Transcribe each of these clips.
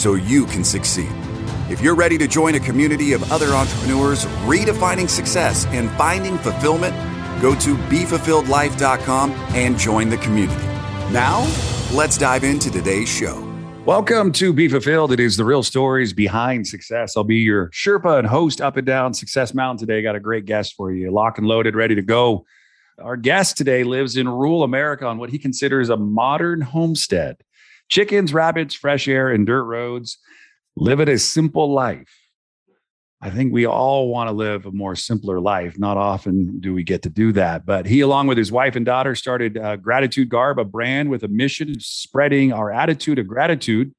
so you can succeed. If you're ready to join a community of other entrepreneurs redefining success and finding fulfillment, go to BeFulfilledLife.com and join the community. Now, let's dive into today's show. Welcome to Be Fulfilled. It is the real stories behind success. I'll be your Sherpa and host up and down Success Mountain today. Got a great guest for you, lock and loaded, ready to go. Our guest today lives in rural America on what he considers a modern homestead. Chickens, rabbits, fresh air, and dirt roads. Live it a simple life. I think we all want to live a more simpler life. Not often do we get to do that. But he, along with his wife and daughter, started uh, Gratitude Garb, a brand with a mission of spreading our attitude of gratitude,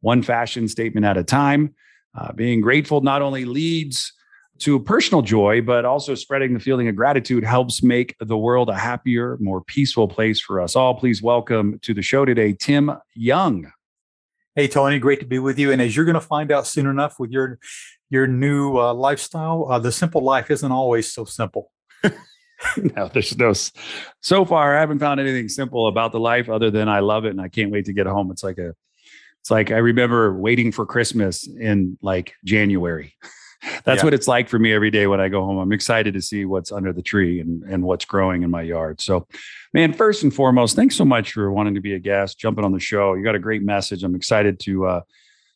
one fashion statement at a time. Uh, being grateful not only leads to personal joy, but also spreading the feeling of gratitude helps make the world a happier, more peaceful place for us all. Please welcome to the show today, Tim Young. Hey, Tony, great to be with you. And as you're going to find out soon enough with your your new uh, lifestyle, uh, the simple life isn't always so simple. no, there's no. So far, I haven't found anything simple about the life other than I love it and I can't wait to get home. It's like a, it's like I remember waiting for Christmas in like January. that's yeah. what it's like for me every day when I go home. I'm excited to see what's under the tree and, and what's growing in my yard. So, man, first and foremost, thanks so much for wanting to be a guest, jumping on the show. You got a great message. I'm excited to uh,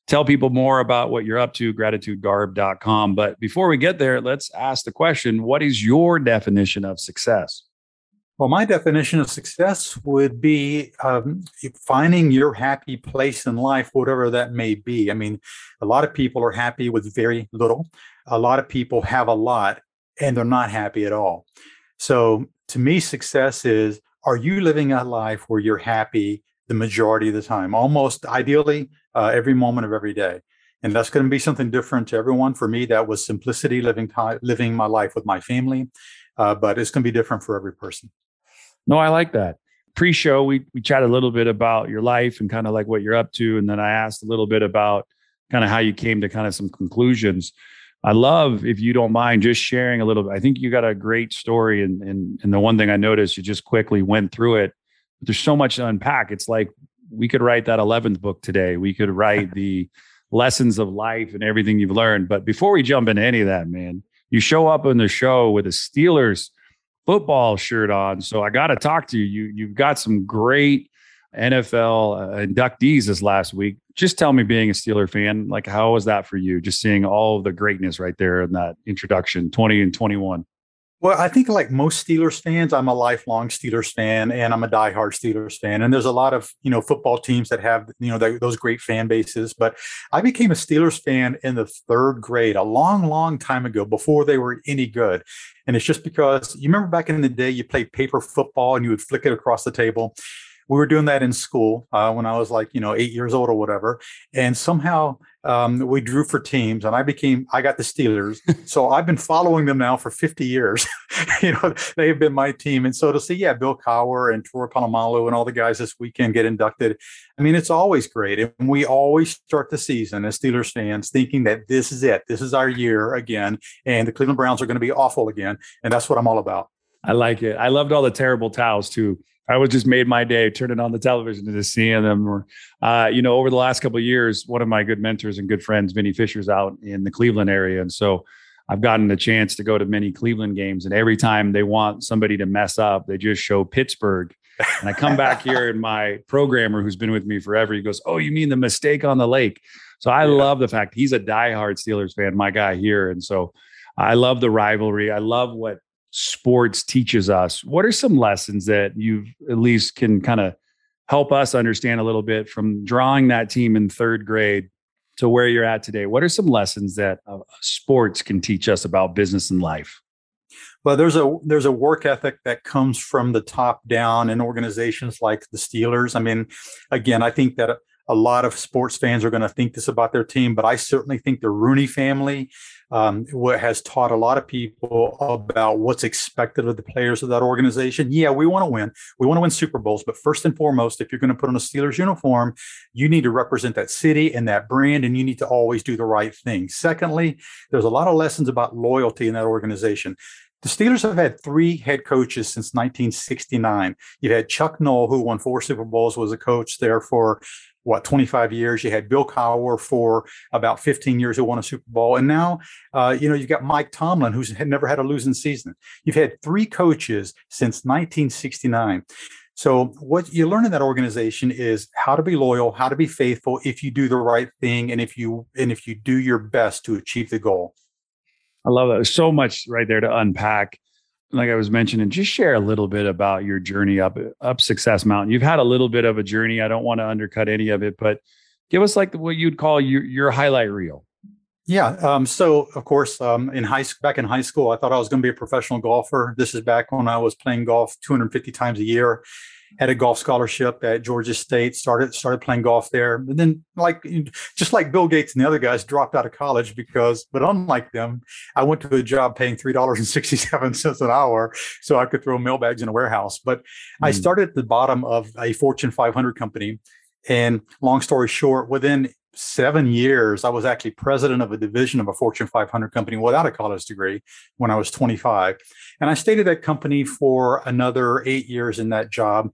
tell people more about what you're up to, gratitudegarb.com. But before we get there, let's ask the question what is your definition of success? Well, my definition of success would be um, finding your happy place in life, whatever that may be. I mean, a lot of people are happy with very little. A lot of people have a lot and they're not happy at all. So, to me, success is are you living a life where you're happy the majority of the time, almost ideally uh, every moment of every day? and that's going to be something different to everyone. For me, that was simplicity, living living my life with my family, uh, but it's going to be different for every person. No, I like that. Pre-show, we we chatted a little bit about your life and kind of like what you're up to, and then I asked a little bit about kind of how you came to kind of some conclusions. I love if you don't mind just sharing a little bit. I think you got a great story, and and and the one thing I noticed, you just quickly went through it. But there's so much to unpack. It's like we could write that 11th book today. We could write the lessons of life and everything you've learned. But before we jump into any of that, man, you show up in the show with a Steelers football shirt on. So I got to talk to you. You you've got some great NFL uh, inductees this last week. Just tell me, being a Steeler fan, like how was that for you? Just seeing all the greatness right there in that introduction, twenty and twenty one. Well, I think like most Steelers fans, I'm a lifelong Steelers fan and I'm a diehard Steelers fan. And there's a lot of, you know, football teams that have, you know, those great fan bases. But I became a Steelers fan in the third grade a long, long time ago before they were any good. And it's just because you remember back in the day, you played paper football and you would flick it across the table we were doing that in school uh, when I was like, you know, eight years old or whatever. And somehow um, we drew for teams, and I became, I got the Steelers. so I've been following them now for 50 years. you know, they've been my team. And so to see, yeah, Bill Cowher and Troy Polamalu and all the guys this weekend get inducted, I mean, it's always great. And we always start the season as Steelers fans thinking that this is it. This is our year again. And the Cleveland Browns are going to be awful again. And that's what I'm all about. I like it. I loved all the terrible towels too. I was just made my day turning on the television and just seeing them. Uh, you know, over the last couple of years, one of my good mentors and good friends, Vinnie Fisher's out in the Cleveland area, and so I've gotten the chance to go to many Cleveland games. And every time they want somebody to mess up, they just show Pittsburgh. And I come back here, and my programmer, who's been with me forever, he goes, "Oh, you mean the mistake on the lake?" So I yeah. love the fact he's a diehard Steelers fan, my guy here, and so I love the rivalry. I love what sports teaches us. What are some lessons that you at least can kind of help us understand a little bit from drawing that team in third grade to where you're at today? What are some lessons that uh, sports can teach us about business and life? Well, there's a there's a work ethic that comes from the top down in organizations like the Steelers. I mean, again, I think that a, a lot of sports fans are going to think this about their team, but I certainly think the Rooney family um, what has taught a lot of people about what's expected of the players of that organization. Yeah, we want to win. We want to win Super Bowls, but first and foremost, if you're going to put on a Steelers uniform, you need to represent that city and that brand, and you need to always do the right thing. Secondly, there's a lot of lessons about loyalty in that organization. The Steelers have had three head coaches since 1969. You've had Chuck Noll, who won four Super Bowls, was a coach there for what 25 years. You had Bill Cowher for about 15 years, who won a Super Bowl, and now uh, you know you've got Mike Tomlin, who's had never had a losing season. You've had three coaches since 1969. So what you learn in that organization is how to be loyal, how to be faithful if you do the right thing, and if you and if you do your best to achieve the goal. I love that. There's so much right there to unpack like I was mentioning, just share a little bit about your journey up up Success Mountain. You've had a little bit of a journey. I don't want to undercut any of it, but give us like what you'd call your your highlight reel. Yeah. Um, so of course, um, in high back in high school, I thought I was going to be a professional golfer. This is back when I was playing golf 250 times a year, had a golf scholarship at Georgia State, started started playing golf there. And then like just like Bill Gates and the other guys dropped out of college because but unlike them, I went to a job paying $3.67 an hour so I could throw mailbags in a warehouse. But mm. I hmm. started at the bottom of a Fortune 500 company and long story short, within seven years, I was actually president of a division of a Fortune 500 company without a college degree when I was 25. And I stayed at that company for another eight years in that job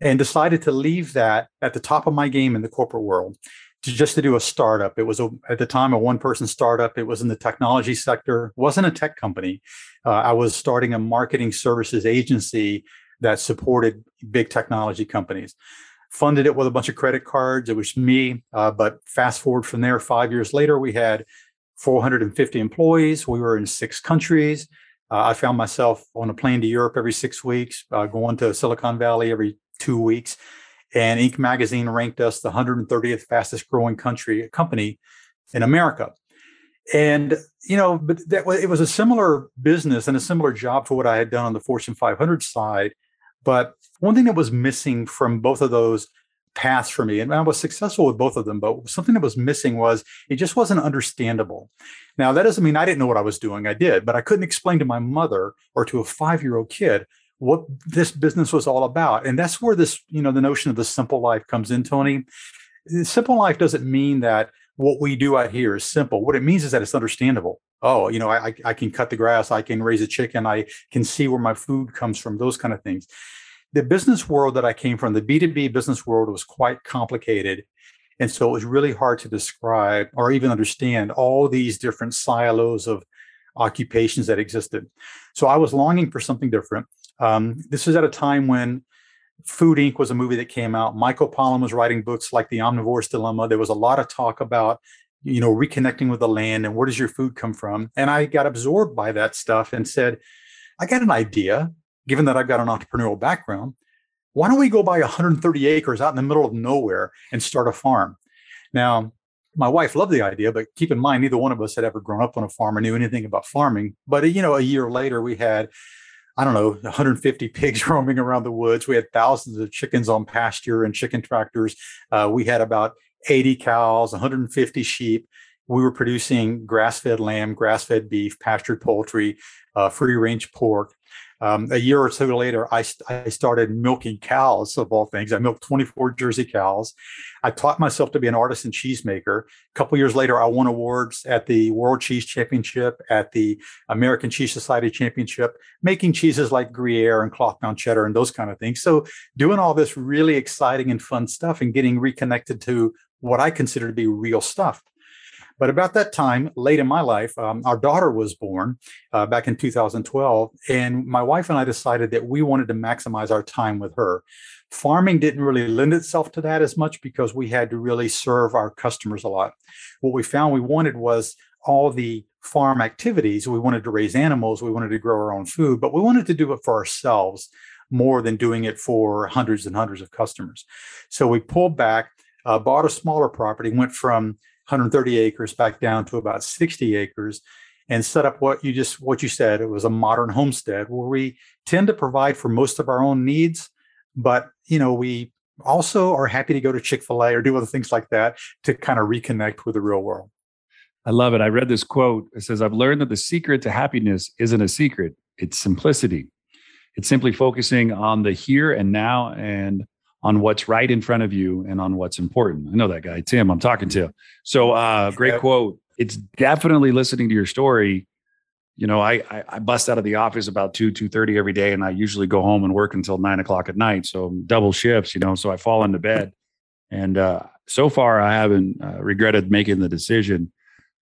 and decided to leave that at the top of my game in the corporate world to just to do a startup. It was a, at the time a one person startup. It was in the technology sector, wasn't a tech company. Uh, I was starting a marketing services agency that supported big technology companies funded it with a bunch of credit cards. It was me. Uh, but fast forward from there, five years later, we had 450 employees. We were in six countries. Uh, I found myself on a plane to Europe every six weeks, uh, going to Silicon Valley every two weeks. And Inc. magazine ranked us the 130th fastest growing country company in America. And you know, but that it was a similar business and a similar job for what I had done on the Fortune 500 side. But one thing that was missing from both of those paths for me, and I was successful with both of them, but something that was missing was it just wasn't understandable. Now, that doesn't mean I didn't know what I was doing. I did, but I couldn't explain to my mother or to a five year old kid what this business was all about. And that's where this, you know, the notion of the simple life comes in, Tony. Simple life doesn't mean that what we do out here is simple. What it means is that it's understandable. Oh, you know, I, I can cut the grass, I can raise a chicken, I can see where my food comes from, those kind of things the business world that I came from, the B2B business world was quite complicated. And so it was really hard to describe or even understand all these different silos of occupations that existed. So I was longing for something different. Um, this was at a time when Food Inc. was a movie that came out. Michael Pollan was writing books like The Omnivore's Dilemma. There was a lot of talk about, you know, reconnecting with the land and where does your food come from? And I got absorbed by that stuff and said, I got an idea given that I've got an entrepreneurial background, why don't we go buy 130 acres out in the middle of nowhere and start a farm? Now, my wife loved the idea, but keep in mind, neither one of us had ever grown up on a farm or knew anything about farming. But you know, a year later, we had, I don't know, 150 pigs roaming around the woods. We had thousands of chickens on pasture and chicken tractors. Uh, we had about 80 cows, 150 sheep. We were producing grass-fed lamb, grass-fed beef, pastured poultry, uh, free-range pork. Um, a year or two later, I, I started milking cows of all things. I milked 24 Jersey cows. I taught myself to be an artisan cheesemaker. A couple years later, I won awards at the World Cheese Championship, at the American Cheese Society Championship, making cheeses like Gruyere and cloth-bound cheddar and those kind of things. So doing all this really exciting and fun stuff and getting reconnected to what I consider to be real stuff. But about that time, late in my life, um, our daughter was born uh, back in 2012. And my wife and I decided that we wanted to maximize our time with her. Farming didn't really lend itself to that as much because we had to really serve our customers a lot. What we found we wanted was all the farm activities. We wanted to raise animals, we wanted to grow our own food, but we wanted to do it for ourselves more than doing it for hundreds and hundreds of customers. So we pulled back, uh, bought a smaller property, went from 130 acres back down to about 60 acres and set up what you just what you said it was a modern homestead where we tend to provide for most of our own needs but you know we also are happy to go to Chick-fil-A or do other things like that to kind of reconnect with the real world. I love it. I read this quote. It says, I've learned that the secret to happiness isn't a secret, it's simplicity. It's simply focusing on the here and now and on what's right in front of you and on what's important. I know that guy, Tim, I'm talking to. So, uh, great quote. It's definitely listening to your story. You know, I, I, I bust out of the office about two two thirty every day, and I usually go home and work until nine o'clock at night. So double shifts, you know. So I fall into bed, and uh, so far I haven't uh, regretted making the decision.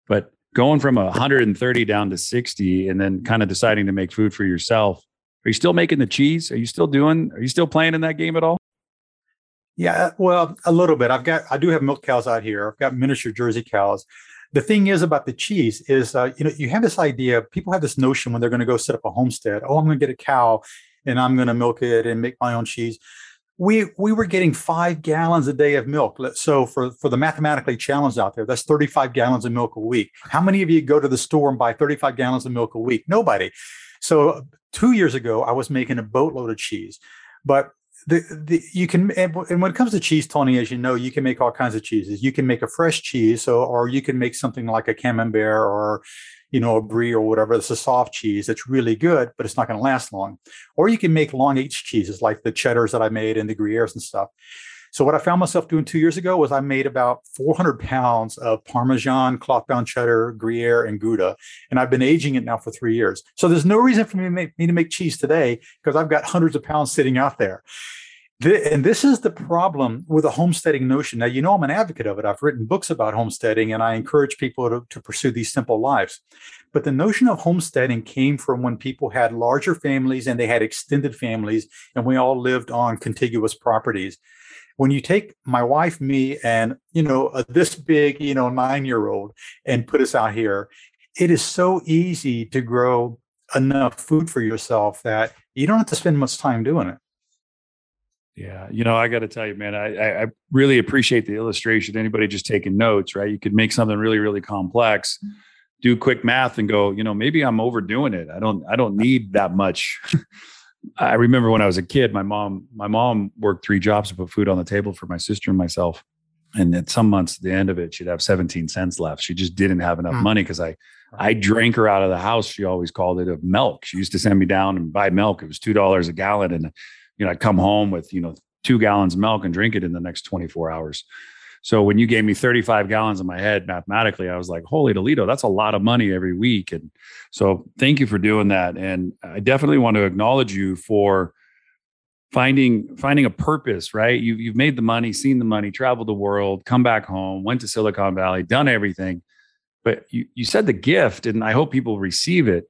But going from 130 down to 60, and then kind of deciding to make food for yourself. Are you still making the cheese? Are you still doing? Are you still playing in that game at all? Yeah, well, a little bit. I've got, I do have milk cows out here. I've got miniature Jersey cows. The thing is about the cheese is, uh, you know, you have this idea. People have this notion when they're going to go set up a homestead. Oh, I'm going to get a cow, and I'm going to milk it and make my own cheese. We we were getting five gallons a day of milk. So for for the mathematically challenged out there, that's 35 gallons of milk a week. How many of you go to the store and buy 35 gallons of milk a week? Nobody. So two years ago, I was making a boatload of cheese, but the, you can and when it comes to cheese tony as you know you can make all kinds of cheeses. You can make a fresh cheese so or you can make something like a camembert or you know a brie or whatever. It's a soft cheese that's really good but it's not going to last long. Or you can make long aged cheeses like the cheddars that i made and the gruyeres and stuff so what i found myself doing two years ago was i made about 400 pounds of parmesan cloth bound cheddar gruyere and gouda and i've been aging it now for three years so there's no reason for me to make, me to make cheese today because i've got hundreds of pounds sitting out there and this is the problem with the homesteading notion. Now, you know, I'm an advocate of it. I've written books about homesteading and I encourage people to, to pursue these simple lives. But the notion of homesteading came from when people had larger families and they had extended families, and we all lived on contiguous properties. When you take my wife, me, and you know uh, this big, you know, nine-year-old, and put us out here, it is so easy to grow enough food for yourself that you don't have to spend much time doing it. Yeah, you know, I got to tell you, man, I, I really appreciate the illustration. Anybody just taking notes, right? You could make something really, really complex, do quick math, and go, you know, maybe I'm overdoing it. I don't, I don't need that much. I remember when I was a kid, my mom, my mom worked three jobs to put food on the table for my sister and myself. And at some months, at the end of it, she'd have 17 cents left. She just didn't have enough mm. money because I, I drank her out of the house. She always called it of milk. She used to send me down and buy milk. It was two dollars a gallon, and you know, I'd come home with, you know, two gallons of milk and drink it in the next 24 hours. So when you gave me 35 gallons in my head mathematically, I was like, holy Toledo, that's a lot of money every week. And so thank you for doing that. And I definitely want to acknowledge you for finding finding a purpose, right? You you've made the money, seen the money, traveled the world, come back home, went to Silicon Valley, done everything. But you you said the gift, and I hope people receive it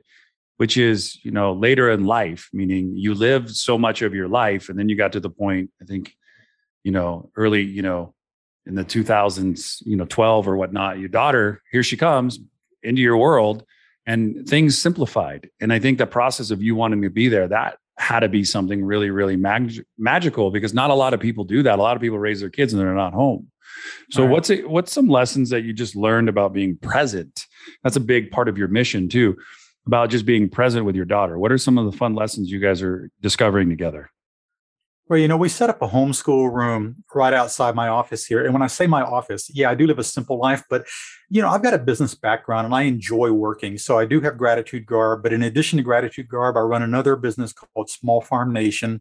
which is you know later in life meaning you lived so much of your life and then you got to the point i think you know early you know in the 2000s you know 12 or whatnot your daughter here she comes into your world and things simplified and i think the process of you wanting to be there that had to be something really really mag- magical because not a lot of people do that a lot of people raise their kids and they're not home so right. what's it, what's some lessons that you just learned about being present that's a big part of your mission too about just being present with your daughter. What are some of the fun lessons you guys are discovering together? Well, you know, we set up a homeschool room right outside my office here. And when I say my office, yeah, I do live a simple life, but you know, I've got a business background and I enjoy working. So I do have Gratitude Garb, but in addition to Gratitude Garb, I run another business called Small Farm Nation.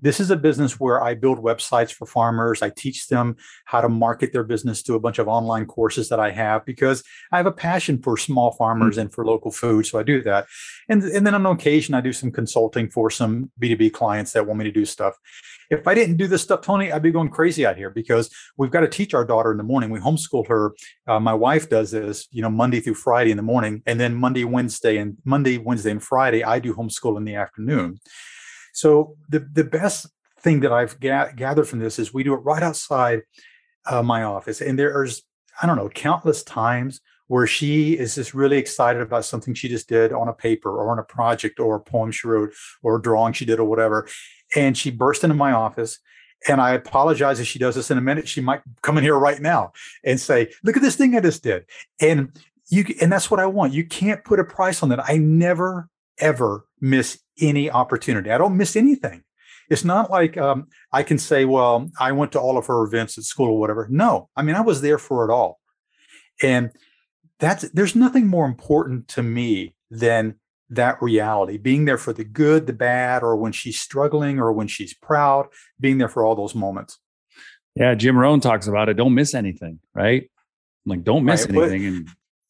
This is a business where I build websites for farmers. I teach them how to market their business to a bunch of online courses that I have because I have a passion for small farmers mm-hmm. and for local food. So I do that. And, and then on occasion, I do some consulting for some B2B clients that want me to do stuff. If I didn't do this stuff, Tony, I'd be going crazy out here because we've got to teach our daughter in the morning. We homeschool her. Uh, my wife does this, you know, Monday through Friday in the morning, and then Monday, Wednesday, and Monday, Wednesday, and Friday, I do homeschool in the afternoon. So the the best thing that I've ga- gathered from this is we do it right outside uh, my office, and there's I don't know countless times where she is just really excited about something she just did on a paper or on a project or a poem she wrote or a drawing she did or whatever, and she burst into my office. And I apologize if she does this in a minute. She might come in here right now and say, "Look at this thing I just did," and you and that's what I want. You can't put a price on that. I never ever miss any opportunity. I don't miss anything. it's not like um, I can say, well, I went to all of her events at school or whatever. No, I mean, I was there for it all. And that's there's nothing more important to me than that reality, being there for the good, the bad, or when she's struggling or when she's proud, being there for all those moments. Yeah, Jim Rohn talks about it. Don't miss anything, right? Like, don't miss right, anything. But, and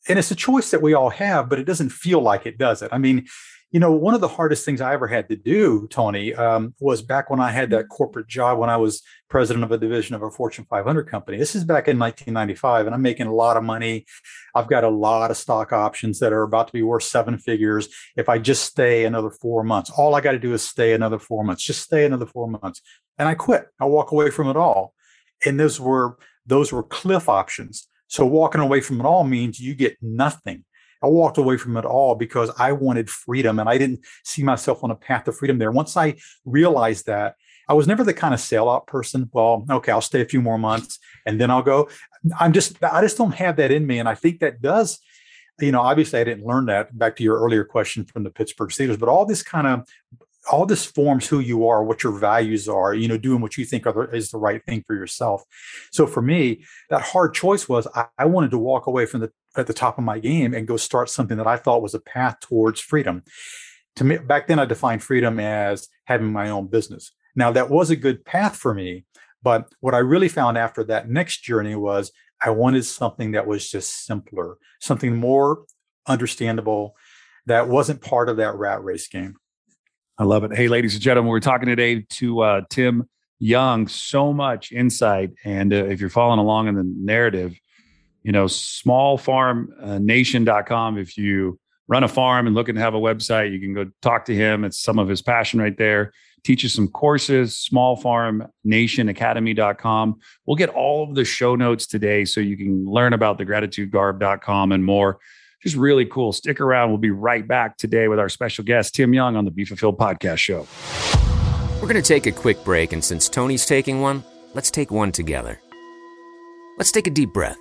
and it's a choice that we all have, but it doesn't feel like it, does it? I mean, you know, one of the hardest things I ever had to do, Tony, um, was back when I had that corporate job when I was president of a division of a Fortune 500 company. This is back in 1995, and I'm making a lot of money. I've got a lot of stock options that are about to be worth seven figures. If I just stay another four months, all I got to do is stay another four months, just stay another four months. And I quit. I walk away from it all. And those were those were cliff options. So walking away from it all means you get nothing. I walked away from it all because I wanted freedom and I didn't see myself on a path to freedom there. Once I realized that, I was never the kind of sellout person. Well, okay, I'll stay a few more months and then I'll go. I'm just, I just don't have that in me. And I think that does, you know, obviously I didn't learn that back to your earlier question from the Pittsburgh Steelers, but all this kind of all this forms who you are, what your values are, you know, doing what you think the, is the right thing for yourself. So for me, that hard choice was I, I, wanted to walk away from the at the top of my game and go start something that I thought was a path towards freedom. To me, back then I defined freedom as having my own business. Now that was a good path for me, but what I really found after that next journey was I wanted something that was just simpler, something more understandable that wasn't part of that rat race game. I love it. Hey, ladies and gentlemen, we're talking today to uh, Tim Young. So much insight, and uh, if you're following along in the narrative, you know, smallfarmnation.com. Uh, if you run a farm and looking to have a website, you can go talk to him. It's some of his passion right there. Teaches some courses, smallfarmnationacademy.com. We'll get all of the show notes today so you can learn about the gratitudegarb.com and more. Just really cool. Stick around. We'll be right back today with our special guest, Tim Young, on the Be Fulfilled Podcast Show. We're going to take a quick break, and since Tony's taking one, let's take one together. Let's take a deep breath.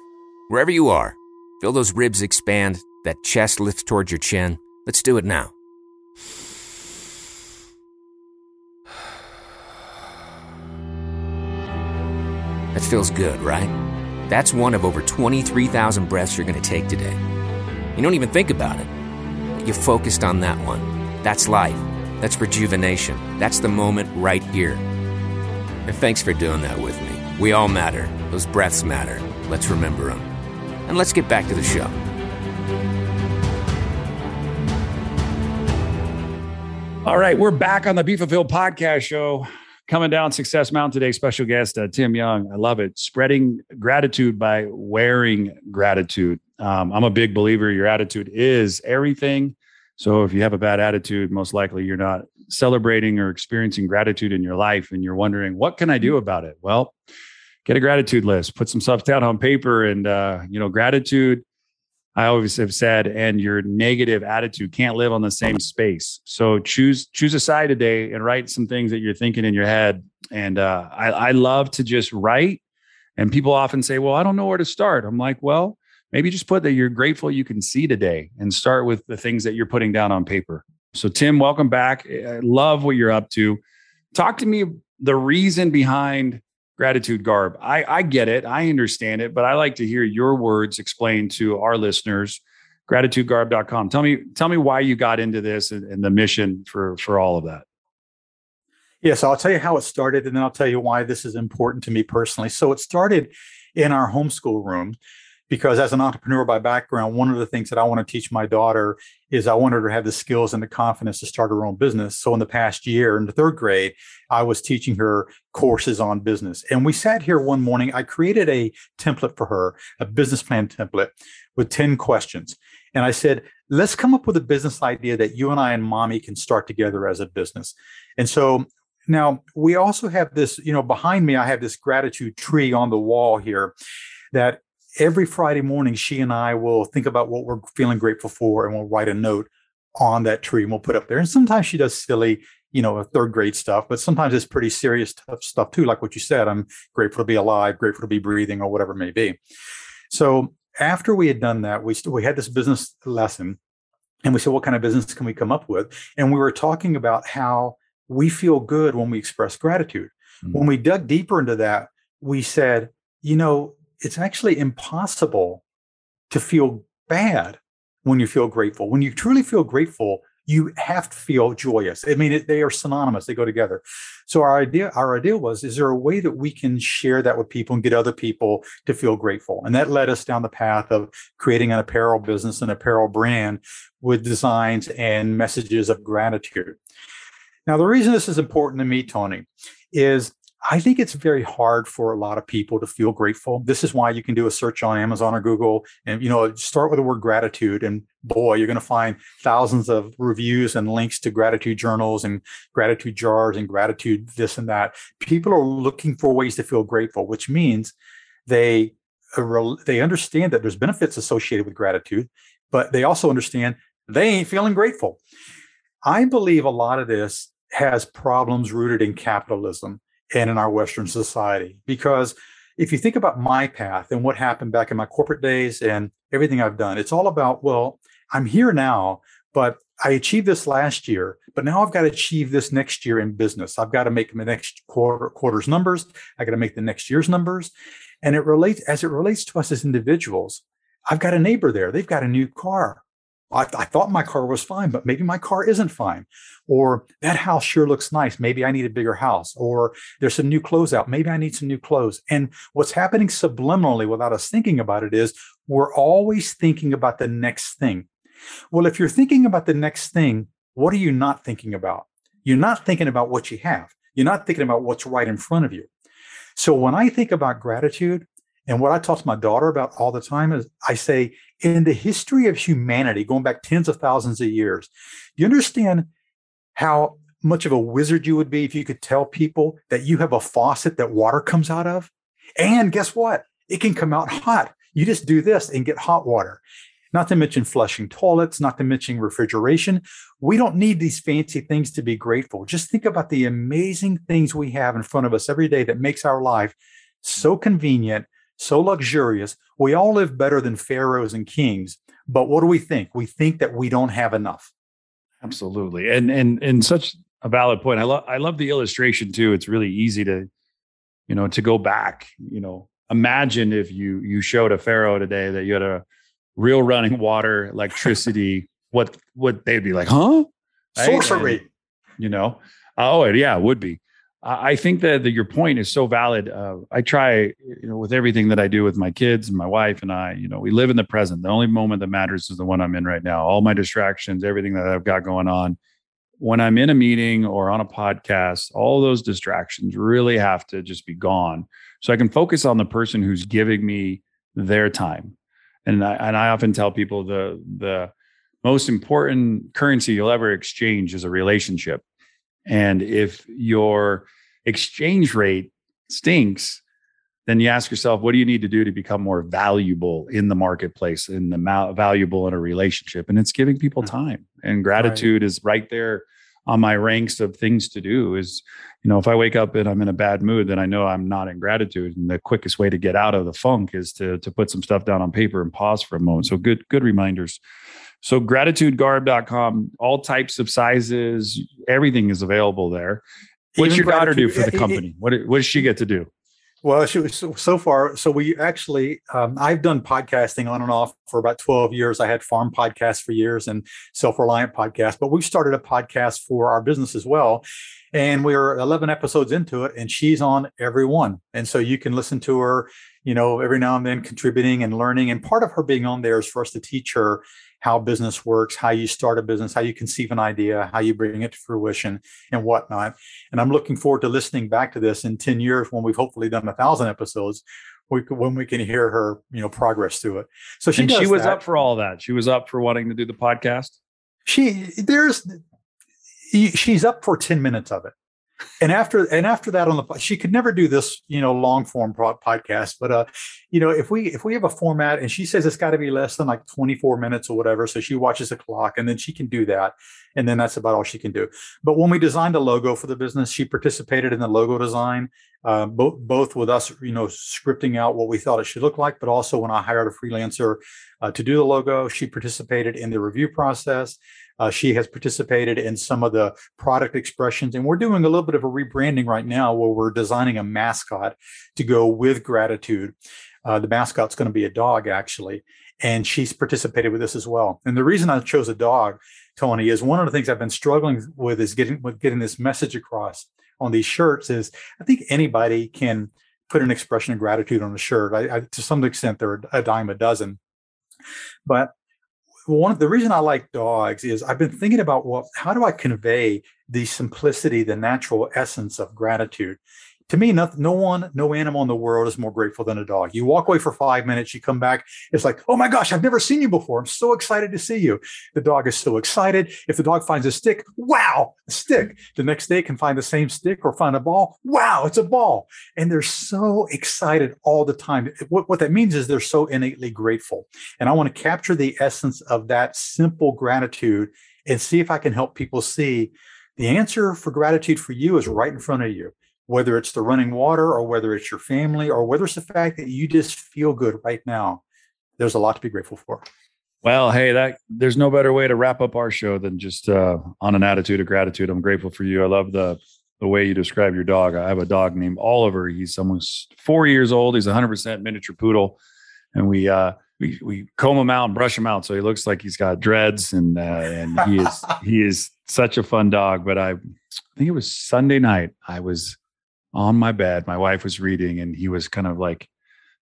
Wherever you are, feel those ribs expand, that chest lift towards your chin. Let's do it now. That feels good, right? That's one of over 23,000 breaths you're going to take today. You don't even think about it. You're focused on that one. That's life. That's rejuvenation. That's the moment right here. And thanks for doing that with me. We all matter. Those breaths matter. Let's remember them. And let's get back to the show. All right, we're back on the Be Fulfilled podcast show. Coming down Success Mountain today, special guest uh, Tim Young. I love it. Spreading gratitude by wearing gratitude. Um, I'm a big believer your attitude is everything. So if you have a bad attitude, most likely you're not celebrating or experiencing gratitude in your life and you're wondering, what can I do about it? Well, get a gratitude list, put some stuff down on paper and uh, you know, gratitude I always have said, and your negative attitude can't live on the same space. So choose choose a side today and write some things that you're thinking in your head. And uh, I, I love to just write. And people often say, "Well, I don't know where to start." I'm like, "Well, maybe just put that you're grateful you can see today and start with the things that you're putting down on paper. So, Tim, welcome back. I love what you're up to. Talk to me the reason behind gratitude garb. I, I get it, I understand it, but I like to hear your words explained to our listeners. Gratitudegarb.com. Tell me, tell me why you got into this and, and the mission for for all of that. Yeah, so I'll tell you how it started, and then I'll tell you why this is important to me personally. So it started in our homeschool room because as an entrepreneur by background, one of the things that I want to teach my daughter is I want her to have the skills and the confidence to start her own business. So in the past year, in the third grade, I was teaching her courses on business. And we sat here one morning. I created a template for her, a business plan template with 10 questions. And I said, let's come up with a business idea that you and I and mommy can start together as a business. And so now we also have this, you know, behind me, I have this gratitude tree on the wall here that every Friday morning, she and I will think about what we're feeling grateful for and we'll write a note on that tree and we'll put up there. And sometimes she does silly, you know, third grade stuff, but sometimes it's pretty serious tough stuff too. Like what you said, I'm grateful to be alive, grateful to be breathing, or whatever it may be. So after we had done that, we st- we had this business lesson, and we said, what kind of business can we come up with? And we were talking about how we feel good when we express gratitude. Mm-hmm. When we dug deeper into that, we said, you know, it's actually impossible to feel bad when you feel grateful. When you truly feel grateful, you have to feel joyous. I mean, it, they are synonymous; they go together. So our idea, our idea was: is there a way that we can share that with people and get other people to feel grateful? And that led us down the path of creating an apparel business, an apparel brand with designs and messages of gratitude. Now, the reason this is important to me, Tony, is I think it's very hard for a lot of people to feel grateful. This is why you can do a search on Amazon or Google and you know start with the word gratitude and boy you're going to find thousands of reviews and links to gratitude journals and gratitude jars and gratitude this and that. People are looking for ways to feel grateful, which means they uh, they understand that there's benefits associated with gratitude, but they also understand they ain't feeling grateful. I believe a lot of this has problems rooted in capitalism and in our Western society. Because if you think about my path and what happened back in my corporate days and everything I've done, it's all about, well, I'm here now, but I achieved this last year, but now I've got to achieve this next year in business. I've got to make the next quarter quarter's numbers. I got to make the next year's numbers. And it relates as it relates to us as individuals. I've got a neighbor there. They've got a new car. I, I, thought my car was fine, but maybe my car isn't fine. Or that house sure looks nice. Maybe I need a bigger house. Or there's some new clothes out. Maybe I need some new clothes. And what's happening subliminally without us thinking about it is we're always thinking about the next thing. Well, if you're thinking about the next thing, what are you not thinking about? You're not thinking about what you have. You're not thinking about what's right in front of you. So when I think about gratitude, and what I talk to my daughter about all the time is I say, in the history of humanity, going back tens of thousands of years, do you understand how much of a wizard you would be if you could tell people that you have a faucet that water comes out of? And guess what? It can come out hot. You just do this and get hot water. Not to mention flushing toilets, not to mention refrigeration. We don't need these fancy things to be grateful. Just think about the amazing things we have in front of us every day that makes our life so convenient so luxurious. We all live better than pharaohs and kings. But what do we think? We think that we don't have enough. Absolutely. And and and such a valid point. I love I love the illustration too. It's really easy to, you know, to go back, you know, imagine if you you showed a pharaoh today that you had a real running water, electricity, what what they'd be like, huh? Sorcery. you know. Oh, yeah, it would be. I think that, that your point is so valid. Uh, I try, you know, with everything that I do with my kids and my wife and I, you know, we live in the present. The only moment that matters is the one I'm in right now. All my distractions, everything that I've got going on. When I'm in a meeting or on a podcast, all those distractions really have to just be gone, so I can focus on the person who's giving me their time. And I, and I often tell people the the most important currency you'll ever exchange is a relationship and if your exchange rate stinks, then you ask yourself, what do you need to do to become more valuable in the marketplace and the valuable in a relationship? And it's giving people hmm. time. And gratitude right. is right there on my ranks of things to do. Is you know, if I wake up and I'm in a bad mood, then I know I'm not in gratitude. And the quickest way to get out of the funk is to to put some stuff down on paper and pause for a moment. So good good reminders. So gratitudegarb.com, all types of sizes, everything is available there. What's your daughter do for the company? What, what does she get to do? Well, she was so, so far. So we actually, um, I've done podcasting on and off for about 12 years. I had farm podcasts for years and self-reliant podcasts, but we've started a podcast for our business as well. And we're 11 episodes into it and she's on every one. And so you can listen to her, you know, every now and then contributing and learning. And part of her being on there is for us to teach her how business works, how you start a business, how you conceive an idea, how you bring it to fruition, and whatnot. And I'm looking forward to listening back to this in 10 years when we've hopefully done a thousand episodes. We, when we can hear her, you know, progress through it. So she, she was that. up for all that. She was up for wanting to do the podcast. She there's she's up for 10 minutes of it and after and after that on the she could never do this you know long form podcast but uh you know if we if we have a format and she says it's got to be less than like 24 minutes or whatever so she watches the clock and then she can do that and then that's about all she can do but when we designed a logo for the business she participated in the logo design uh, both both with us, you know, scripting out what we thought it should look like, but also when I hired a freelancer uh, to do the logo, she participated in the review process. Uh, she has participated in some of the product expressions, and we're doing a little bit of a rebranding right now where we're designing a mascot to go with gratitude. Uh, the mascot's going to be a dog, actually, and she's participated with this as well. And the reason I chose a dog, Tony, is one of the things I've been struggling with is getting with getting this message across on these shirts. Is I think anybody can put an expression of gratitude on a shirt. I, I, to some extent, they're a dime a dozen, but one of the reason I like dogs is I've been thinking about what how do I convey the simplicity, the natural essence of gratitude to me, no, no one, no animal in the world is more grateful than a dog. You walk away for five minutes, you come back, it's like, oh my gosh, I've never seen you before. I'm so excited to see you. The dog is so excited. If the dog finds a stick, wow, a stick. The next day can find the same stick or find a ball. Wow, it's a ball. And they're so excited all the time. What, what that means is they're so innately grateful. And I want to capture the essence of that simple gratitude and see if I can help people see the answer for gratitude for you is right in front of you whether it's the running water or whether it's your family or whether it's the fact that you just feel good right now there's a lot to be grateful for. Well hey that there's no better way to wrap up our show than just uh, on an attitude of gratitude. I'm grateful for you. I love the the way you describe your dog. I have a dog named oliver. He's almost four years old. He's 100% miniature poodle. And we uh we, we comb him out and brush him out so he looks like he's got dreads and uh, and he is he is such a fun dog. But i i think it was sunday night. I was on my bed. My wife was reading, and he was kind of like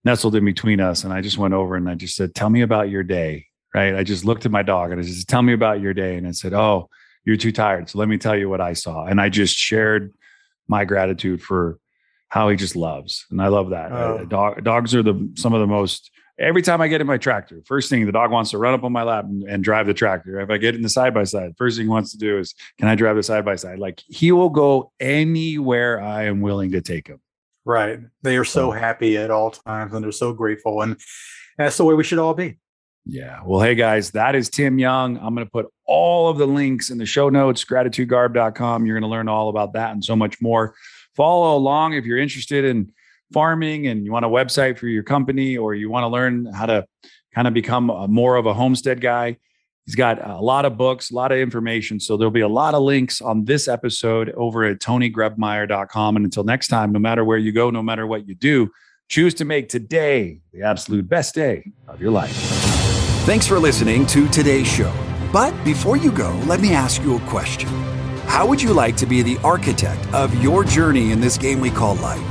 nestled in between us. And I just went over and I just said, Tell me about your day. Right. I just looked at my dog and I just said, tell me about your day. And I said, Oh, you're too tired. So let me tell you what I saw. And I just shared my gratitude for how he just loves. And I love that. Oh. Dog, dogs are the some of the most every time I get in my tractor, first thing the dog wants to run up on my lap and, and drive the tractor. If I get in the side by side, first thing he wants to do is, can I drive the side by side? Like he will go anywhere I am willing to take him. Right. They are so happy at all times and they're so grateful. And that's the way we should all be. Yeah. Well, hey guys, that is Tim Young. I'm going to put all of the links in the show notes, gratitudegarb.com. You're going to learn all about that and so much more. Follow along if you're interested in farming and you want a website for your company or you want to learn how to kind of become a, more of a homestead guy, he's got a lot of books, a lot of information. So there'll be a lot of links on this episode over at tonygrebmeier.com. And until next time, no matter where you go, no matter what you do, choose to make today the absolute best day of your life. Thanks for listening to today's show. But before you go, let me ask you a question. How would you like to be the architect of your journey in this game we call life?